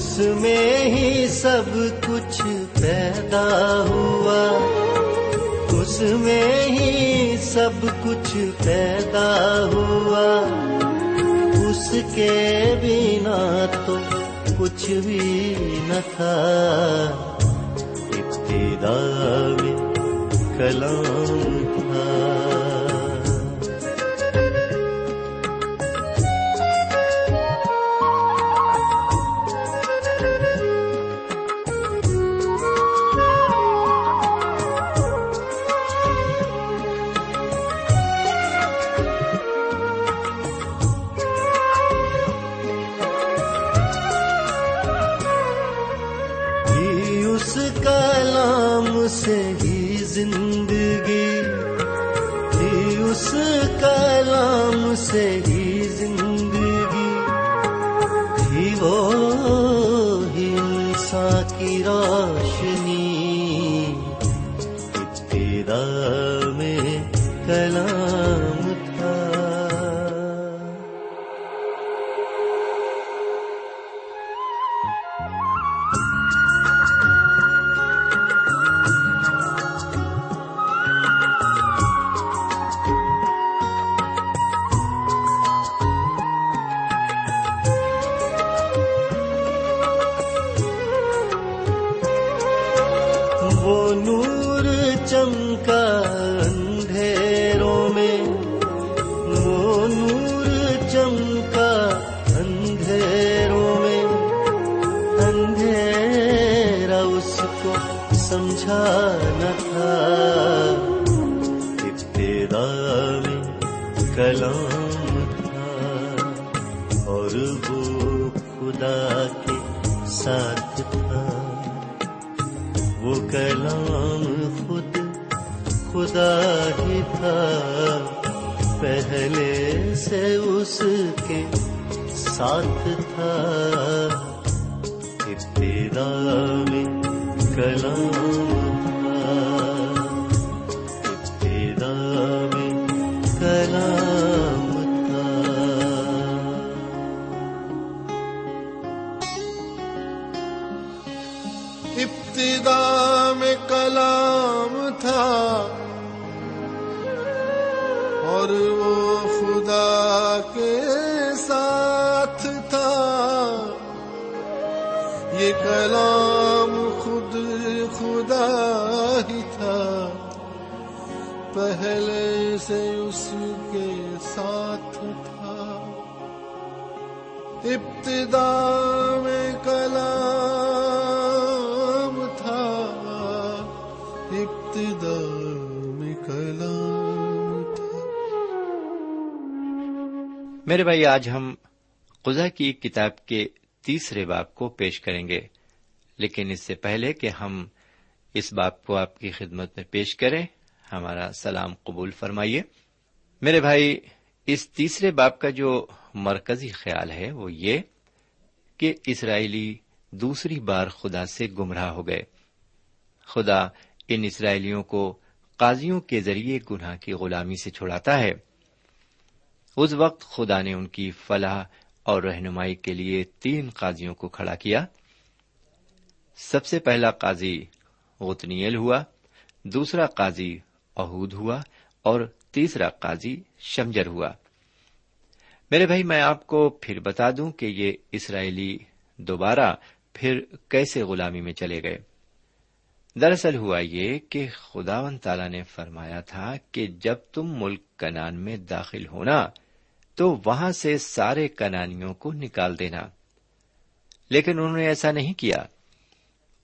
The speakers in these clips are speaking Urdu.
اس میں ہی سب کچھ پیدا ہوا۔ اس میں ہی سب کچھ پیدا ہوا۔ اس کے بنا تو کچھ بھی نہ تھا۔ ابتدا میں کلام سمجھا نہ تھا ابتدا میں کلام تھا اور وہ خدا کے ساتھ تھا وہ کلام خود خدا ہی تھا پہلے سے اس کے ساتھ تھا ابتدا میں سے اس کے ساتھ تھا۔ ابتدا میں کلام تھا۔ ابتدا میں کلام تھا۔ میرے بھائی، آج ہم قزا کی کتاب کے تیسرے باپ کو پیش کریں گے۔ لیکن اس سے پہلے کہ ہم اس باپ کو آپ کی خدمت میں پیش کریں ہمارا سلام قبول فرمائیے۔ میرے بھائی، اس تیسرے باپ کا جو مرکزی خیال ہے وہ یہ کہ اسرائیلی دوسری بار خدا سے گمراہ ہو گئے۔ خدا ان اسرائیلیوں کو قاضیوں کے ذریعے گناہ کی غلامی سے چھڑاتا ہے۔ اس وقت خدا نے ان کی فلاح اور رہنمائی کے لیے تین قاضیوں کو کھڑا کیا۔ سب سے پہلا قاضی غتنیل ہوا، دوسرا قاضی اہود ہوا اور تیسرا قاضی شمجر ہوا۔ میرے بھائی، میں آپ کو پھر بتا دوں کہ یہ اسرائیلی دوبارہ پھر کیسے غلامی میں چلے گئے۔ دراصل ہوا یہ کہ خداون تعالی نے فرمایا تھا کہ جب تم ملک کنان میں داخل ہونا، تو وہاں سے سارے کنانیوں کو نکال دینا۔ لیکن انہوں نے ایسا نہیں کیا۔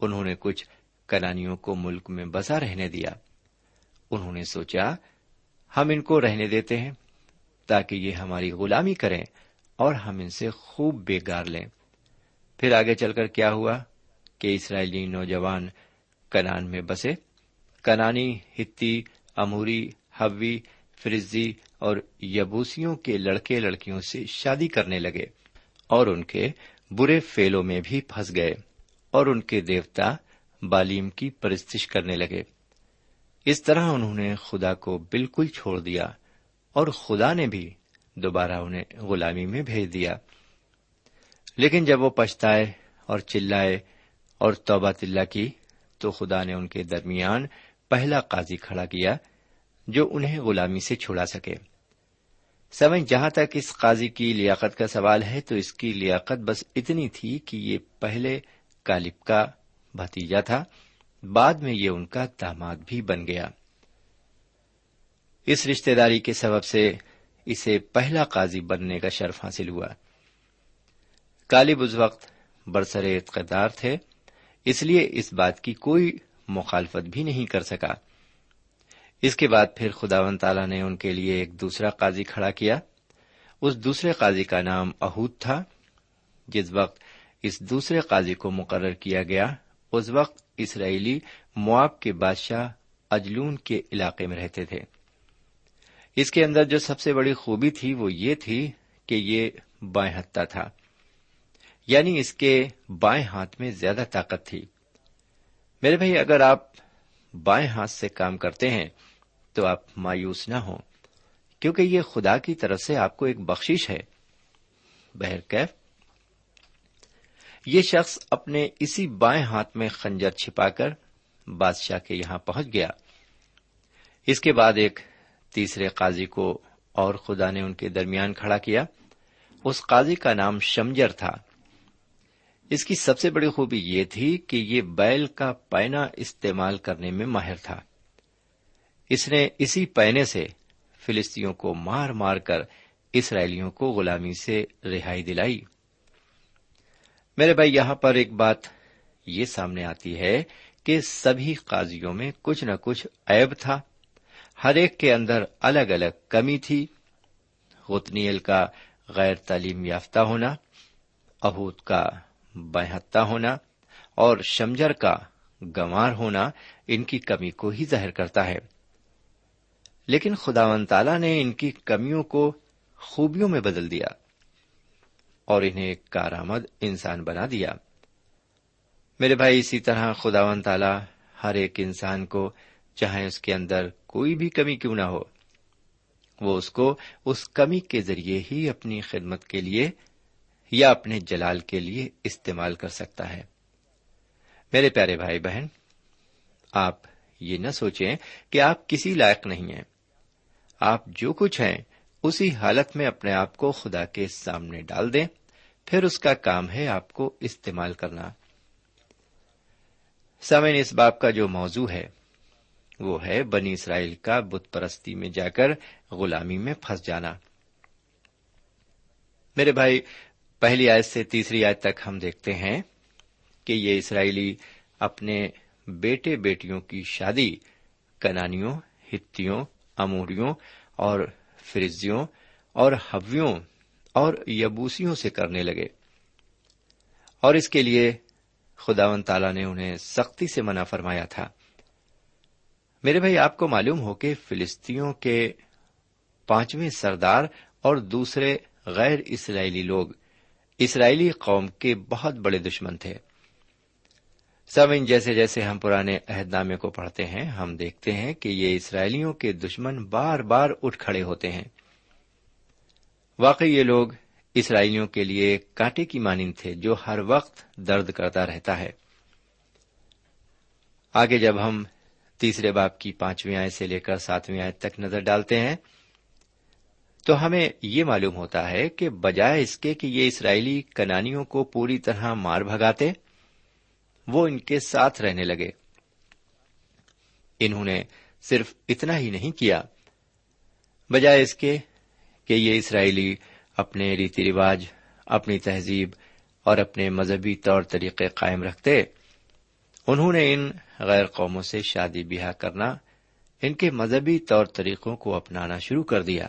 انہوں نے کچھ کنانیوں کو ملک میں بسا رہنے دیا۔ انہوں نے سوچا، ہم ان کو رہنے دیتے ہیں تاکہ یہ ہماری غلامی کریں اور ہم ان سے خوب بےگار لیں۔ پھر آگے چل کر کیا ہوا کہ اسرائیلی نوجوان کنان میں بسے۔ کنانی، ہتی، اموری ہوی فرزی اور یبوسیوں کے لڑکے لڑکیوں سے شادی کرنے لگے اور ان کے برے فیلوں میں بھی پھنس گئے اور ان کے دیوتا بالیم کی پرستش کرنے لگے۔ اس طرح انہوں نے خدا کو بالکل چھوڑ دیا اور خدا نے بھی دوبارہ انہیں غلامی میں بھیج دیا۔ لیکن جب وہ پچھتائے اور چلائے اور توبہ تلّہ کی، تو خدا نے ان کے درمیان پہلا قاضی کھڑا کیا جو انہیں غلامی سے چھڑا سکے۔ سمجھ، جہاں تک اس قاضی کی لیاقت کا سوال ہے، تو اس کی لیاقت بس اتنی تھی کہ یہ پہلے کالب کا بھتیجا تھا۔ بعد میں یہ ان کا داماد بھی بن گیا۔ اس رشتے داری کے سبب سے اسے پہلا قاضی بننے کا شرف حاصل ہوا۔ کالب اس وقت برسر اقتدار تھے، اس لیے اس بات کی کوئی مخالفت بھی نہیں کر سکا۔ اس کے بعد پھر خدا و تعالی نے ان کے لیے ایک دوسرا قاضی کھڑا کیا۔ اس دوسرے قاضی کا نام اہود تھا، جس وقت اس دوسرے قاضی کو مقرر کیا گیا۔ اس وقت اسرائیلی مواب کے بادشاہ اجلون کے علاقے میں رہتے تھے۔ اس کے اندر جو سب سے بڑی خوبی تھی وہ یہ تھی کہ یہ بائیں ہتھا تھا۔ یعنی اس کے بائیں ہاتھ میں زیادہ طاقت تھی۔ میرے بھائی، اگر آپ بائیں ہاتھ سے کام کرتے ہیں تو آپ مایوس نہ ہوں، کیونکہ یہ خدا کی طرف سے آپ کو ایک بخشش ہے۔ بہرکیف یہ شخص اپنے اسی بائیں ہاتھ میں خنجر چھپا کر بادشاہ کے یہاں پہنچ گیا۔ اس کے بعد ایک تیسرے قاضی کو اور خدا نے ان کے درمیان کھڑا کیا۔ اس قاضی کا نام شمجر تھا۔ اس کی سب سے بڑی خوبی یہ تھی کہ یہ بیل کا پینا استعمال کرنے میں ماہر تھا۔ اس نے اسی پینے سے فلسطینوں کو مار مار کر اسرائیلیوں کو غلامی سے رہائی دلائی۔ میرے بھائی، یہاں پر ایک بات یہ سامنے آتی ہے کہ سبھی قاضیوں میں کچھ نہ کچھ عیب تھا۔ ہر ایک کے اندر الگ الگ کمی تھی۔ غتنیل کا غیر تعلیم یافتہ ہونا اہود کا بہتا ہونا اور شمجر کا گمار ہونا ان کی کمی کو ہی ظاہر کرتا ہے۔ لیکن خدا و تعالی نے ان کی کمیوں کو خوبیوں میں بدل دیا۔ اور انہیں کارآمد انسان بنا دیا۔ میرے بھائی، اسی طرح خدا و تعالی ہر ایک انسان کو چاہے اس کے اندر کوئی بھی کمی کیوں نہ ہو، وہ اس کو اس کمی کے ذریعے ہی اپنی خدمت کے لیے یا اپنے جلال کے لیے استعمال کر سکتا ہے۔ میرے پیارے بھائی بہن، آپ یہ نہ سوچیں کہ آپ کسی لائق نہیں ہیں۔ آپ جو کچھ ہیں اسی حالت میں اپنے آپ کو خدا کے سامنے ڈال دیں۔ پھر اس کا کام ہے آپ کو استعمال کرنا۔ سمن اس باپ کا جو موضوع ہے، وہ ہے بنی اسرائیل کا بت پرستی میں جا کر غلامی میں پھنس جانا۔ میرے بھائی، پہلی آیت سے تیسری آیت تک ہم دیکھتے ہیں کہ یہ اسرائیلی اپنے بیٹے بیٹیوں کی شادی، کنانیوں، ہتھیوں، اموریوں اور فرزیوں اور ہویوں اور یبوسیوں سے کرنے لگے۔ اور اس کے لیے خداون تعالی نے انہیں سختی سے منع فرمایا تھا۔ میرے بھائی، آپ کو معلوم ہو کہ فلسطینوں کے پانچویں سردار اور دوسرے غیر اسرائیلی لوگ، اسرائیلی قوم کے بہت بڑے دشمن تھے۔ سب ان جیسے جیسے ہم پرانے عہد نامے کو پڑھتے ہیں، ہم دیکھتے ہیں کہ یہ اسرائیلیوں کے دشمن بار بار اٹھ کھڑے ہوتے ہیں۔ واقعی یہ لوگ اسرائیلیوں کے لیے کانٹے کی مانند تھے جو ہر وقت درد کرتا رہتا ہے۔ آگے جب ہم تیسرے باپ کی پانچویں آئے سے لے کر ساتویں آئے تک نظر ڈالتے ہیں، تو ہمیں یہ معلوم ہوتا ہے کہ بجائے اس کے کہ یہ اسرائیلی کنانیوں کو پوری طرح مار بھگاتے وہ ان کے ساتھ رہنے لگے۔ انہوں نے صرف اتنا ہی نہیں کیا، بجائے اس کے کہ یہ اسرائیلی اپنے ریتی رواج، اپنی تہذیب اور اپنے مذہبی طور طریقے قائم رکھتے۔ انہوں نے ان غیر قوموں سے شادی بیاہ کرنا، ان کے مذہبی طور طریقوں کو اپنانا شروع کر دیا۔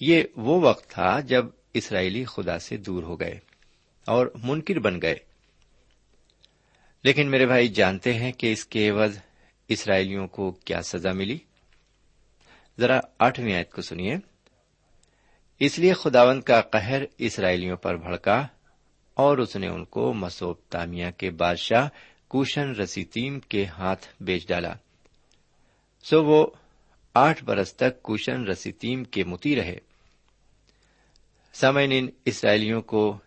یہ وہ وقت تھا جب اسرائیلی خدا سے دور ہو گئے اور منکر بن گئے۔ لیکن میرے بھائی، جانتے ہیں کہ اس کے عوض اسرائیلیوں کو کیا سزا ملی؟ ذرا آٹھویں آیت کو سنیے۔ اس لیے خداون کا قہر اسرائیلیوں پر بھڑکا اور اس نے ان کو مسوب تامیا کے بادشاہ کوشن رسیتیم کے ہاتھ بیچ ڈالا۔ سو وہ آٹھ برس تک کوشن رسیتیم کے متی رہے۔ سمعین ان اسرائیلیوں کو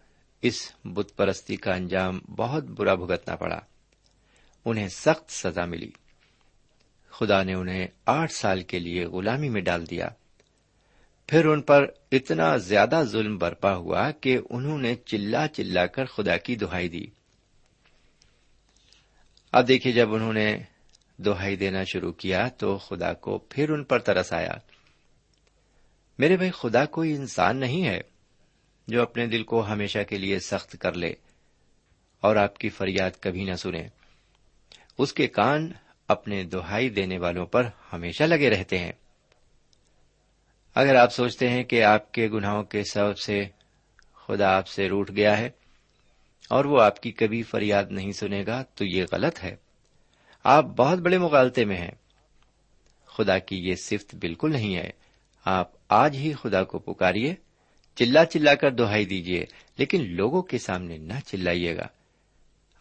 اس بت پرستی کا انجام بہت برا بھگتنا پڑا۔ انہیں سخت سزا ملی۔ خدا نے انہیں آٹھ سال کے لیے غلامی میں ڈال دیا۔ پھر ان پر اتنا زیادہ ظلم برپا ہوا کہ انہوں نے چلا چلا کر خدا کی دہائی دی۔ اب دیکھیے جب انہوں نے دہائی دینا شروع کیا تو خدا کو پھر ان پر ترس آیا۔ میرے بھائی، خدا کوئی انسان نہیں ہے۔ جو اپنے دل کو ہمیشہ کے لیے سخت کر لے اور آپ کی فریاد کبھی نہ سنے اس کے کان اپنے دہائی دینے والوں پر ہمیشہ لگے رہتے ہیں۔ اگر آپ سوچتے ہیں کہ آپ کے گناہوں کے سبب سے خدا آپ سے روٹ گیا ہے اور وہ آپ کی کبھی فریاد نہیں سنے گا، تو یہ غلط ہے۔ آپ بہت بڑے مغالطے میں ہیں۔ خدا کی یہ صفت بالکل نہیں ہے۔ آپ آج ہی خدا کو پکاریے۔ چلا چلا کر دہائی دیجیے لیکن لوگوں کے سامنے نہ چلائیے گا۔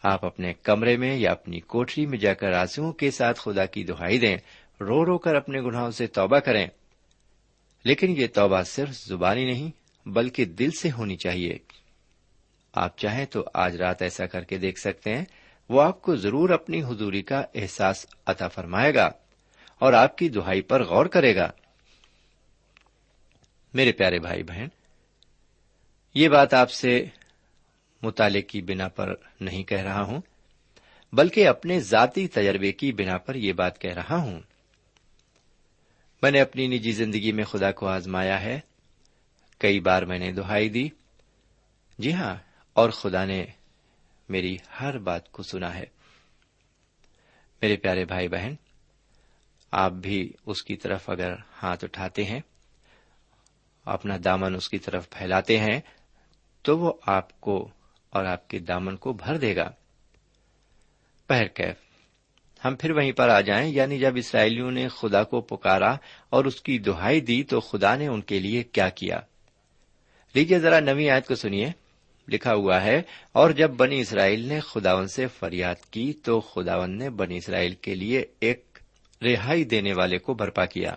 آپ اپنے کمرے میں یا اپنی کوٹری میں جا کر آنسو کے ساتھ خدا کی دہائی دیں، رو رو کر اپنے گناہوں سے توبہ کریں۔ لیکن یہ توبہ صرف زبانی نہیں، بلکہ دل سے ہونی چاہیے۔ آپ چاہیں تو آج رات ایسا کر کے دیکھ سکتے ہیں، وہ آپ کو ضرور اپنی حضوری کا احساس عطا فرمائے گا اور آپ کی دہائی پر غور کرے گا۔ میرے پیارے بھائی بہن یہ بات آپ سے مطالعے کی بنا پر نہیں کہہ رہا ہوں، بلکہ اپنے ذاتی تجربے کی بنا پر یہ بات کہہ رہا ہوں۔ میں نے اپنی نجی زندگی میں خدا کو آزمایا ہے۔ کئی بار میں نے دہائی دی۔ جی ہاں اور خدا نے میری ہر بات کو سنا ہے۔ میرے پیارے بھائی بہن، آپ بھی اس کی طرف اگر ہاتھ اٹھاتے ہیں، اپنا دامن اس کی طرف پھیلاتے ہیں تو وہ آپ کو اور آپ کے دامن کو بھر دے گا۔ پہر کیف، ہم پھر وہیں پر آ جائیں۔ یعنی جب اسرائیلیوں نے خدا کو پکارا اور اس کی دہائی دی تو خدا نے ان کے لیے کیا کیا۔ لیجیے ذرا نوی آیت کو سنیے۔ لکھا ہوا ہے، اور جب بنی اسرائیل نے خداون سے فریاد کی تو خداون نے بنی اسرائیل کے لیے ایک رہائی دینے والے کو برپا کیا۔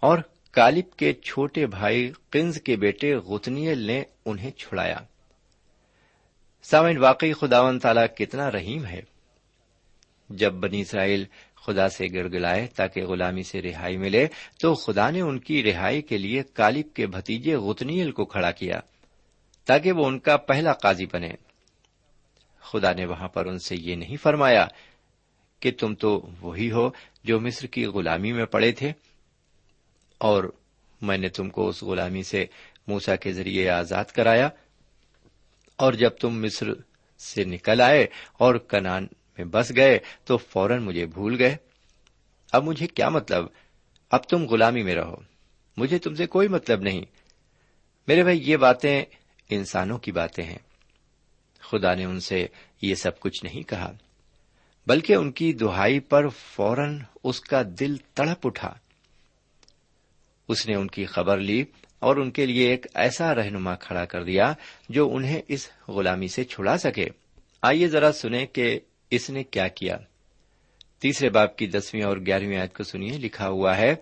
اور کالب کے چھوٹے بھائی قنز کے بیٹے غتنیل نے انہیں چھڑایا۔ سامن واقعی خداون تعالی کتنا رحیم ہے۔ جب بنی اسرائیل خدا سے گڑ گڑائے تاکہ غلامی سے رہائی ملے، تو خدا نے ان کی رہائی کے لیے کالب کے بھتیجے غتنیل کو کھڑا کیا تاکہ وہ ان کا پہلا قاضی بنے۔ خدا نے وہاں پر ان سے یہ نہیں فرمایا کہ تم تو وہی ہو جو مصر کی غلامی میں پڑے تھے۔ اور میں نے تم کو اس غلامی سے موسا کے ذریعے آزاد کرایا، اور جب تم مصر سے نکل آئے اور کنان میں بس گئے تو فوراً مجھے بھول گئے۔ اب مجھے کیا مطلب؟ اب تم غلامی میں رہو۔ مجھے تم سے کوئی مطلب نہیں۔ میرے بھائی، یہ باتیں انسانوں کی باتیں ہیں۔ خدا نے ان سے یہ سب کچھ نہیں کہا، بلکہ ان کی دہائی پر فوراً اس کا دل تڑپ اٹھا۔ اس نے ان کی خبر لی اور ان کے لیے ایک ایسا رہنما کھڑا کر دیا جو انہیں اس غلامی سے چھڑا سکے۔ آئیے ذرا سنیں کہ اس نے کیا کیا۔ تیسرے باپ کی دسویں اور گیارہویں آیت کو سنیے، لکھا ہوا ہے،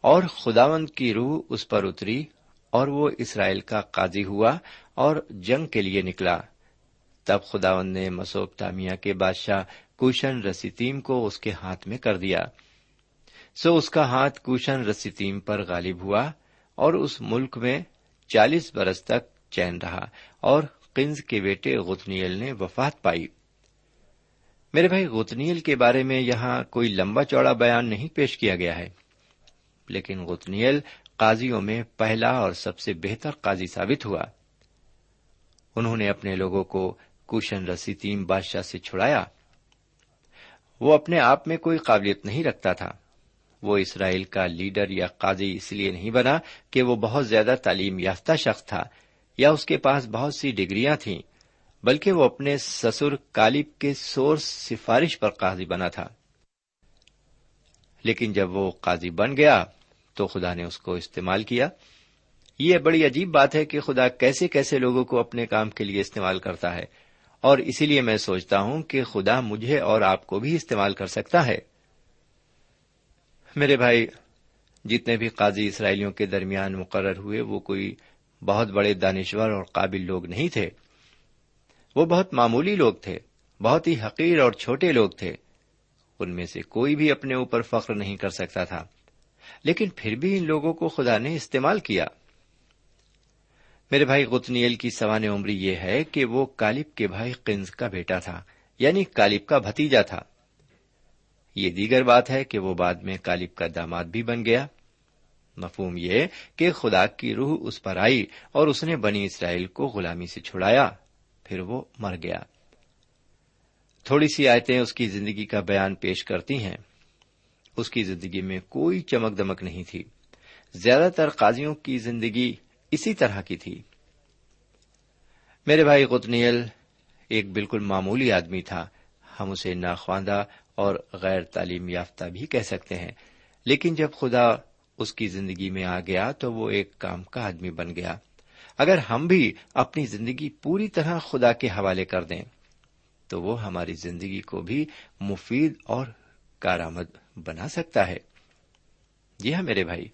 اور خداوند کی روح اس پر اتری اور وہ اسرائیل کا قاضی ہوا اور جنگ کے لیے نکلا۔ تب خداون نے مسوب تامیا کے بادشاہ کوشن رسیتیم کو اس کے ہاتھ میں کر دیا۔ سو اس کا ہاتھ کوشن رسیتیم پر غالب ہوا اور اس ملک میں چالیس برس تک چین رہا اور قنز کے بیٹے غتنیل نے وفات پائی۔ میرے بھائی غتنیل کے بارے میں یہاں کوئی لمبا چوڑا بیان نہیں پیش کیا گیا ہے۔ لیکن غتنیل قاضیوں میں پہلا اور سب سے بہتر قاضی ثابت ہوا۔ انہوں نے اپنے لوگوں کو کوشن رسی تیم بادشاہ سے چھڑایا۔ وہ اپنے آپ میں کوئی قابلیت نہیں رکھتا تھا۔ وہ اسرائیل کا لیڈر یا قاضی اس لیے نہیں بنا کہ وہ بہت زیادہ تعلیم یافتہ شخص تھا یا اس کے پاس بہت سی ڈگریاں تھیں، بلکہ وہ اپنے سسر کالب کے سورس سفارش پر قاضی بنا تھا۔ لیکن جب وہ قاضی بن گیا تو خدا نے اس کو استعمال کیا۔ یہ بڑی عجیب بات ہے کہ خدا کیسے کیسے لوگوں کو اپنے کام کے لیے استعمال کرتا ہے۔ اور اسی لیے میں سوچتا ہوں کہ خدا مجھے اور آپ کو بھی استعمال کر سکتا ہے۔ میرے بھائی، جتنے بھی قاضی اسرائیلیوں کے درمیان مقرر ہوئے، وہ کوئی بہت بڑے دانشور اور قابل لوگ نہیں تھے۔ وہ بہت معمولی لوگ تھے، بہت ہی حقیر اور چھوٹے لوگ تھے۔ ان میں سے کوئی بھی اپنے اوپر فخر نہیں کر سکتا تھا۔ لیکن پھر بھی ان لوگوں کو خدا نے استعمال کیا۔ میرے بھائی غتنیل کی سوان عمری یہ ہے کہ وہ کالب کے بھائی قنز کا بیٹا تھا یعنی کالب کا بھتیجا تھا۔ یہ دیگر بات ہے کہ وہ بعد میں کالب کا داماد بھی بن گیا۔ مفہوم یہ کہ خدا کی روح اس پر آئی اور اس نے بنی اسرائیل کو غلامی سے چھڑایا، پھر وہ مر گیا۔ تھوڑی سی آیتیں اس کی زندگی کا بیان پیش کرتی ہیں۔ اس کی زندگی میں کوئی چمک دمک نہیں تھی۔ زیادہ تر قاضیوں کی زندگی اسی طرح کی تھی۔ میرے بھائی قطنیل ایک بالکل معمولی آدمی تھا۔ ہم اسے ناخواندہ اور غیر تعلیم یافتہ بھی کہہ سکتے ہیں۔ لیکن جب خدا اس کی زندگی میں آ گیا تو وہ ایک کام کا آدمی بن گیا۔ اگر ہم بھی اپنی زندگی پوری طرح خدا کے حوالے کر دیں، تو وہ ہماری زندگی کو بھی مفید اور کارآمد بنا سکتا ہے۔ جی ہاں میرے بھائی۔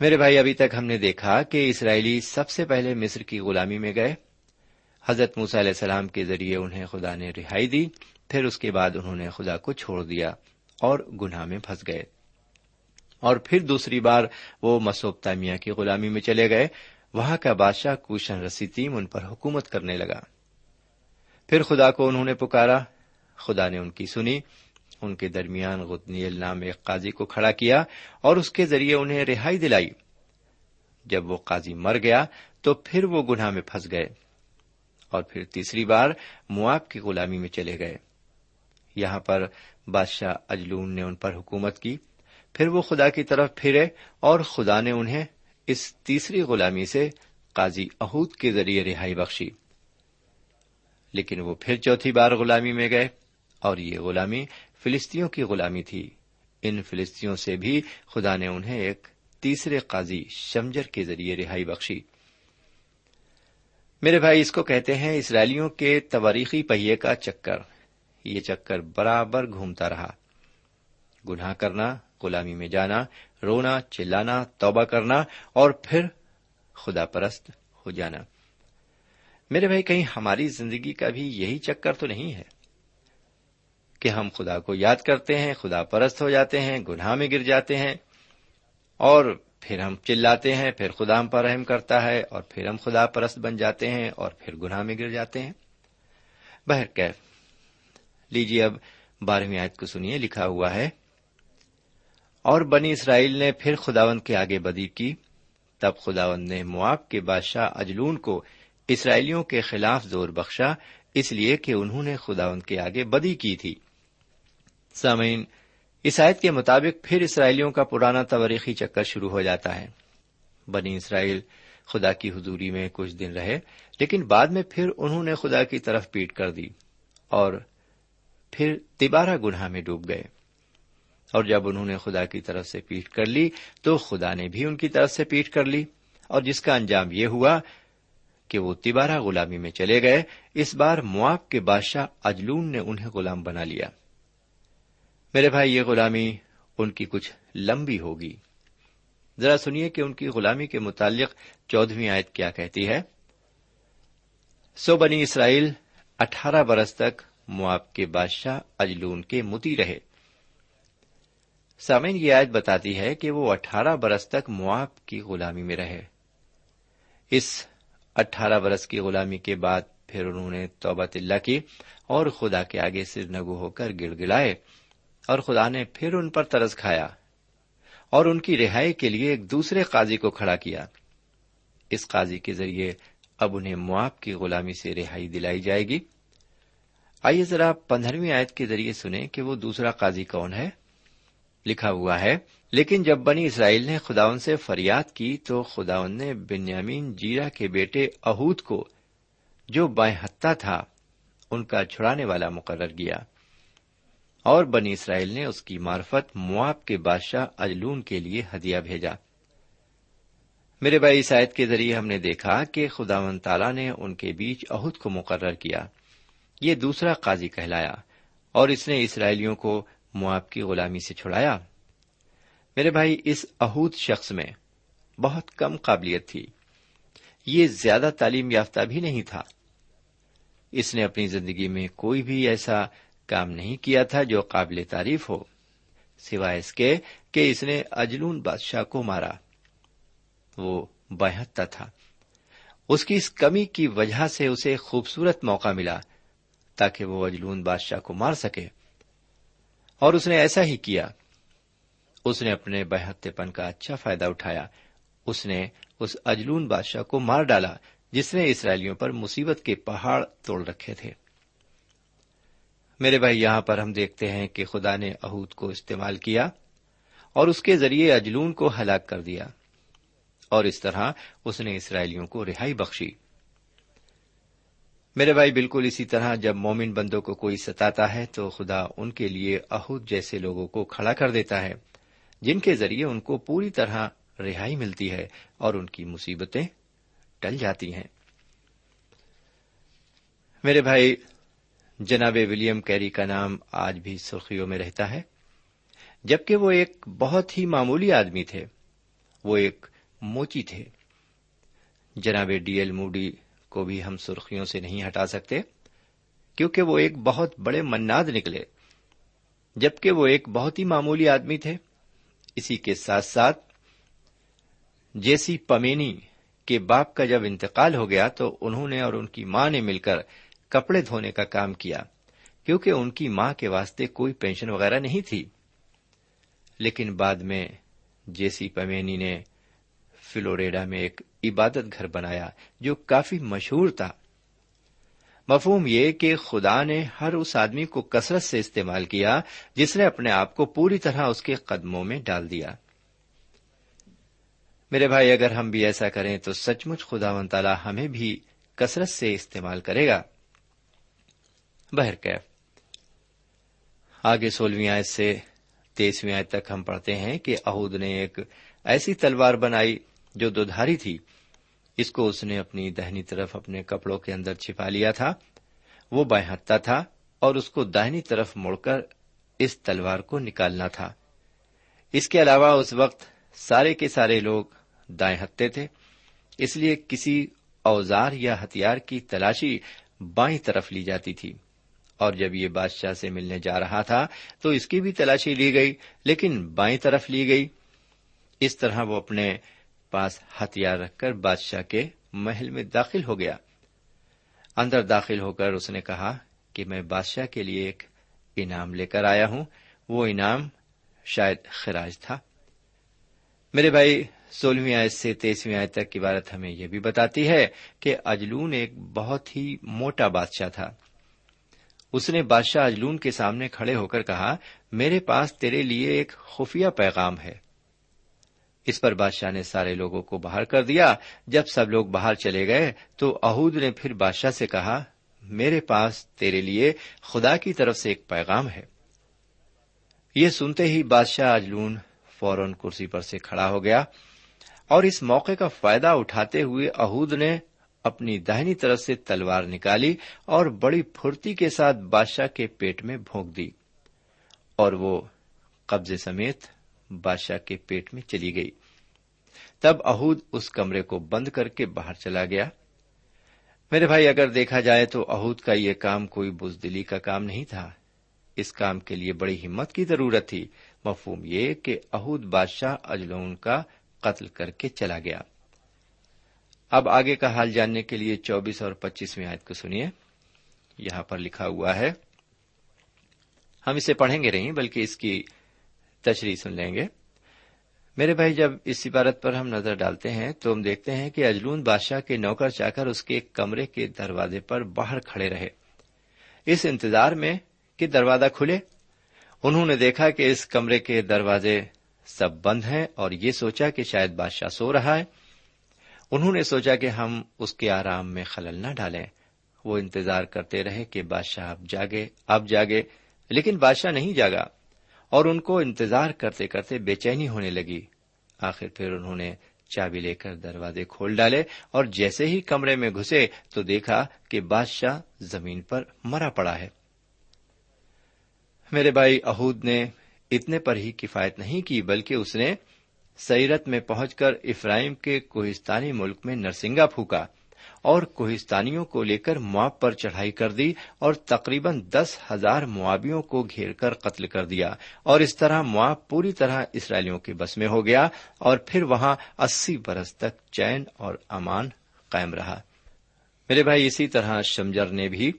میرے بھائی، ابھی تک ہم نے دیکھا کہ اسرائیلی سب سے پہلے مصر کی غلامی میں گئے۔ حضرت موس علیہ السلام کے ذریعے انہیں خدا نے رہائی دی۔ پھر اس کے بعد انہوں نے خدا کو چھوڑ دیا اور گناہ میں پھنس گئے۔ اور پھر دوسری بار وہ مسوب تامیہ کی غلامی میں چلے گئے۔ وہاں کا بادشاہ کوشن رسیتیم ان پر حکومت کرنے لگا۔ پھر خدا کو انہوں نے پکارا۔ خدا نے ان کی سنی۔ ان کے درمیان غتنیل نام ایک قاضی کو کھڑا کیا اور اس کے ذریعے انہیں رہائی دلائی۔ جب وہ قاضی مر گیا تو پھر وہ گناہ میں پھنس گئے۔ اور پھر تیسری بار مواب کی غلامی میں چلے گئے۔ یہاں پر بادشاہ اجلون نے ان پر حکومت کی، پھر وہ خدا کی طرف پھرے اور خدا نے انہیں اس تیسری غلامی سے قاضی اہود کے ذریعے رہائی بخشی۔ لیکن وہ پھر چوتھی بار غلامی میں گئے اور یہ غلامی فلسطینوں کی غلامی تھی۔ ان فلسطینوں سے بھی خدا نے انہیں ایک تیسرے قاضی شمجر کے ذریعے رہائی بخشی۔ میرے بھائی، اس کو کہتے ہیں اسرائیلیوں کے تواریخی پہیے کا چکر۔ یہ چکر برابر گھومتا رہا۔ گناہ کرنا، غلامی میں جانا، رونا، چلانا، توبہ کرنا اور پھر خدا پرست ہو جانا۔ میرے بھائی، کہیں ہماری زندگی کا بھی یہی چکر تو نہیں ہے کہ ہم خدا کو یاد کرتے ہیں، خدا پرست ہو جاتے ہیں، گناہ میں گر جاتے ہیں اور پھر ہم چلاتے ہیں، پھر خدا ہم پر رحم کرتا ہے اور پھر ہم خدا پرست بن جاتے ہیں اور پھر گناہ میں گر جاتے ہیں۔ بہر کیف لیجیے اب بارہویں آیت کو سنیے، لکھا ہوا ہے، اور بنی اسرائیل نے پھر خداوند کے آگے بدی کی۔ تب خداوند نے مواب کے بادشاہ اجلون کو اسرائیلیوں کے خلاف زور بخشا، اس لیے کہ انہوں نے خداوند کے آگے بدی کی تھی۔ سامعین عیسائیت کے مطابق پھر اسرائیلیوں کا پرانا تواریخی چکر شروع ہو جاتا ہے۔ بنی اسرائیل خدا کی حضوری میں کچھ دن رہے، لیکن بعد میں پھر انہوں نے خدا کی طرف پیٹ کر دی، اور پھر تبارہ گناہ میں ڈوب گئے۔ اور جب انہوں نے خدا کی طرف سے پیٹ کر لی، تو خدا نے بھی ان کی طرف سے پیٹ کر لی۔ اور جس کا انجام یہ ہوا کہ وہ تبارہ غلامی میں چلے گئے، اس بار مواب کے بادشاہ اجلون نے انہیں غلام بنا لیا۔ میرے بھائی، یہ غلامی ان کی کچھ لمبی ہوگی۔ ذرا سنیے کہ ان کی غلامی کے متعلق چودہویں آیت کیا کہتی ہے۔ سو بنی اسرائیل اٹھارہ برس تک مواب کے بادشاہ اجلون کے متی رہے۔ سامن یہ آیت بتاتی ہے کہ وہ اٹھارہ برس تک مواب کی غلامی میں رہے۔ اس اٹھارہ برس کی غلامی کے بعد پھر انہوں نے توبت اللہ کی اور خدا کے آگے سر نگو ہو کر گڑ گڑائے اور خدا نے پھر ان پر ترس کھایا اور ان کی رہائی کے لیے ایک دوسرے قاضی کو کھڑا کیا۔ اس قاضی کے ذریعے اب انہیں معاف کی غلامی سے رہائی دلائی جائے گی۔ آئیے ذرا پندرہویں آیت کے ذریعے سنیں کہ وہ دوسرا قاضی کون ہے۔ لکھا ہوا ہے، لیکن جب بنی اسرائیل نے خداون سے فریاد کی تو خداون نے بنیامین جیرا کے بیٹے اہود کو، جو بائیں ہتھا تھا، ان کا چھڑانے والا مقرر کیا۔ اور بنی اسرائیل نے اس کی معرفت مواب کے بادشاہ اجلون کے لیے ہدیہ بھیجا۔ میرے بھائی، اس آیت کے ذریعے ہم نے دیکھا کہ خدا و تعالی نے ان کے بیچ عہد کو مقرر کیا۔ یہ دوسرا قاضی کہلایا اور اس نے اسرائیلیوں کو مواب کی غلامی سے چھڑایا۔ میرے بھائی، اس اہود شخص میں بہت کم قابلیت تھی۔ یہ زیادہ تعلیم یافتہ بھی نہیں تھا۔ اس نے اپنی زندگی میں کوئی بھی ایسا کام نہیں کیا تھا جو قابل تعریف ہو، سوائے اس کے کہ اس نے اجلون بادشاہ کو مارا۔ وہ بہتر تھا۔ اس کی اس کمی کی وجہ سے اسے خوبصورت موقع ملا۔ تاکہ وہ اجلون بادشاہ کو مار سکے۔ اور اس نے ایسا ہی کیا۔ اس نے اپنے بہتے پن کا اچھا فائدہ اٹھایا۔ اس نے اس اجلون بادشاہ کو مار ڈالا، جس نے اسرائیلیوں پر مصیبت کے پہاڑ توڑ رکھے تھے۔ میرے بھائی، یہاں پر ہم دیکھتے ہیں کہ خدا نے اہود کو استعمال کیا اور اس کے ذریعے اجلون کو ہلاک کر دیا اور اس طرح اس نے اسرائیلیوں کو رہائی بخشی۔ میرے بھائی، بالکل اسی طرح جب مومن بندوں کو کوئی ستاتا ہے تو خدا ان کے لیے اہود جیسے لوگوں کو کھڑا کر دیتا ہے، جن کے ذریعے ان کو پوری طرح رہائی ملتی ہے اور ان کی مصیبتیں ٹل جاتی ہیں۔ میرے بھائی، جناب ولیم کیری کا نام آج بھی سرخیوں میں رہتا ہے۔ جبکہ وہ ایک بہت ہی معمولی آدمی تھے، وہ ایک موچی تھے۔ جناب ڈی ایل موڈی کو بھی ہم سرخیوں سے نہیں ہٹا سکتے، کیونکہ وہ ایک بہت بڑے مناد نکلے، جبکہ وہ ایک بہت ہی معمولی آدمی تھے۔ اسی کے ساتھ ساتھ، جیسی پمینی کے باپ کا جب انتقال ہو گیا تو انہوں نے اور ان کی ماں نے مل کر کپڑے دھونے کا کام کیا، کیونکہ ان کی ماں کے واسطے کوئی پینشن وغیرہ نہیں تھی۔ لیکن بعد میں جیسی پمینی نے فلوریڈا میں ایک عبادت گھر بنایا جو کافی مشہور تھا۔ مفہوم یہ کہ خدا نے ہر اس آدمی کو کثرت سے استعمال کیا جس نے اپنے آپ کو پوری طرح اس کے قدموں میں ڈال دیا۔ میرے بھائی، اگر ہم بھی ایسا کریں تو سچ مچ خدا و تعالی ہمیں بھی کثرت سے استعمال کرے گا۔ بہرکیف آگے سولہویں آیت سے تیسویں آیت تک ہم پڑھتے ہیں کہ اہود نے ایک ایسی تلوار بنائی جو دودھاری تھی۔ اس کو اس نے اپنی دہنی طرف اپنے کپڑوں کے اندر چھپا لیا تھا۔ وہ بائیں تھا اور اس کو داہنی طرف مڑ کر اس تلوار کو نکالنا تھا۔ اس کے علاوہ اس وقت سارے کے سارے لوگ دائیں ہتے تھے۔ اس لیے کسی اوزار یا ہتھیار کی تلاشی بائیں طرف لی جاتی تھی۔ اور جب یہ بادشاہ سے ملنے جا رہا تھا تو اس کی بھی تلاشی لی گئی، لیکن بائیں طرف لی گئی۔ اس طرح وہ اپنے پاس ہتھیار رکھ کر بادشاہ کے محل میں داخل ہو گیا۔ اندر داخل ہو کر اس نے کہا کہ میں بادشاہ کے لیے ایک انعام لے کر آیا ہوں۔ وہ انعام شاید خراج تھا۔ میرے بھائی، سولہویں آیت سے تیسویں آیت تک کی بارت ہمیں یہ بھی بتاتی ہے کہ اجلون ایک بہت ہی موٹا بادشاہ تھا۔ اس نے بادشاہ اجلون کے سامنے کھڑے ہو کر کہا، میرے پاس تیرے لیے ایک خفیہ پیغام ہے۔ اس پر بادشاہ نے سارے لوگوں کو باہر کر دیا۔ جب سب لوگ باہر چلے گئے تو اہود نے پھر بادشاہ سے کہا، میرے پاس تیرے لیے خدا کی طرف سے ایک پیغام ہے۔ یہ سنتے ہی بادشاہ اجلون فوراً کرسی پر سے کھڑا ہو گیا اور اس موقع کا فائدہ اٹھاتے ہوئے اہود نے اپنی دہنی طرف سے تلوار نکالی اور بڑی پھرتی کے ساتھ بادشاہ کے پیٹ میں بھونک دی اور وہ قبضے سمیت بادشاہ کے پیٹ میں چلی گئی۔ تب اہود اس کمرے کو بند کر کے باہر چلا گیا۔ میرے بھائی، اگر دیکھا جائے تو اہود کا یہ کام کوئی بزدلی کا کام نہیں تھا۔ اس کام کے لیے بڑی ہمت کی ضرورت تھی۔ مفہوم یہ کہ اہود بادشاہ اجلون کا قتل کر کے چلا گیا۔ اب آگے کا حال جاننے کے لیے چوبیس اور پچیسویں آیت کو سنیے۔ یہاں پر لکھا ہوا ہے۔ ہم اسے پڑھیں گے نہیں، بلکہ اس کی تشریح سن لیں گے۔ میرے بھائی، جب اس عبارت پر ہم نظر ڈالتے ہیں تو ہم دیکھتے ہیں کہ اجلون بادشاہ کے نوکر چا کر اس کے کمرے کے دروازے پر باہر کھڑے رہے۔ اس انتظار میں کہ دروازہ کھلے، انہوں نے دیکھا کہ اس کمرے کے دروازے سب بند ہیں اور یہ سوچا کہ شاید بادشاہ سو رہا ہے۔ انہوں نے سوچا کہ ہم اس کے آرام میں خلل نہ ڈالیں۔ وہ انتظار کرتے رہے کہ بادشاہ اب جاگے اب جاگے، لیکن بادشاہ نہیں جاگا۔ اور ان کو انتظار کرتے کرتے بے چینی ہونے لگی۔ آخر پھر انہوں نے چابی لے کر دروازے کھول ڈالے اور جیسے ہی کمرے میں گھسے تو دیکھا کہ بادشاہ زمین پر مرا پڑا ہے۔ میرے بھائی اہود نے اتنے پر ہی کفایت نہیں کی بلکہ اس نے سیرت میں پہنچ کر افراہیم کے کوہستانی ملک میں نرسنگا پھونکا۔ اور کوہستانیوں کو لے کر مواب پر چڑھائی کر دی اور تقریباً دس ہزار موابیوں کو گھیر کر قتل کر دیا اور اس طرح مواب پوری طرح اسرائیلیوں کے بس میں ہو گیا اور پھر وہاں اسی برس تک چین اور امان قائم رہا۔ میرے بھائی، اسی طرح شمجر نے بھی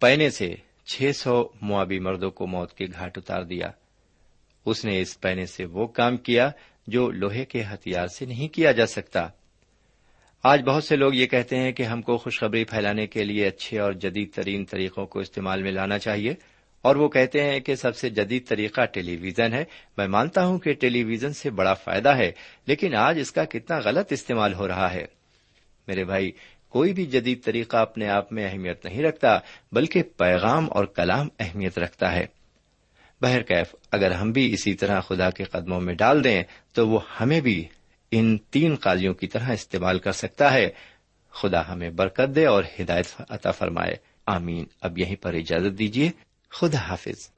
پینے سے چھ سو موابی مردوں کو موت کے گھاٹ اتار دیا۔ اس نے اس پینے سے وہ کام کیا جو لوہے کے ہتھیار سے نہیں کیا جا سکتا۔ آج بہت سے لوگ یہ کہتے ہیں کہ ہم کو خوشخبری پھیلانے کے لیے اچھے اور جدید ترین طریقوں کو استعمال میں لانا چاہیے اور وہ کہتے ہیں کہ سب سے جدید طریقہ ٹیلی ویژن ہے۔ میں مانتا ہوں کہ ٹیلی ویژن سے بڑا فائدہ ہے، لیکن آج اس کا کتنا غلط استعمال ہو رہا ہے۔ میرے بھائی، کوئی بھی جدید طریقہ اپنے آپ میں اہمیت نہیں رکھتا، بلکہ پیغام اور کلام اہمیت رکھتا ہے۔ بہرکیف، اگر ہم بھی اسی طرح خدا کے قدموں میں ڈال دیں، تو وہ ہمیں بھی ان تین قاضیوں کی طرح استعمال کر سکتا ہے۔ خدا ہمیں برکت دے اور ہدایت عطا فرمائے۔ آمین۔ اب یہیں پر اجازت دیجیے۔ خدا حافظ۔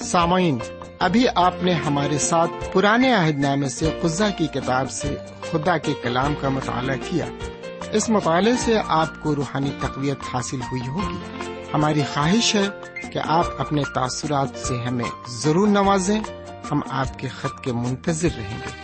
سامعین، ابھی آپ نے ہمارے ساتھ پرانے عہد نامے سے قزا کی کتاب سے خدا کے کلام کا مطالعہ کیا۔ اس مطالعے سے آپ کو روحانی تقویت حاصل ہوئی ہوگی۔ ہماری خواہش ہے کہ آپ اپنے تاثرات سے ہمیں ضرور نوازیں۔ ہم آپ کے خط کے منتظر رہیں گے۔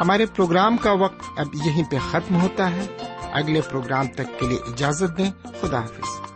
ہمارے پروگرام کا وقت اب یہیں پہ ختم ہوتا ہے۔ اگلے پروگرام تک کے لیے اجازت دیں۔ خدا حافظ۔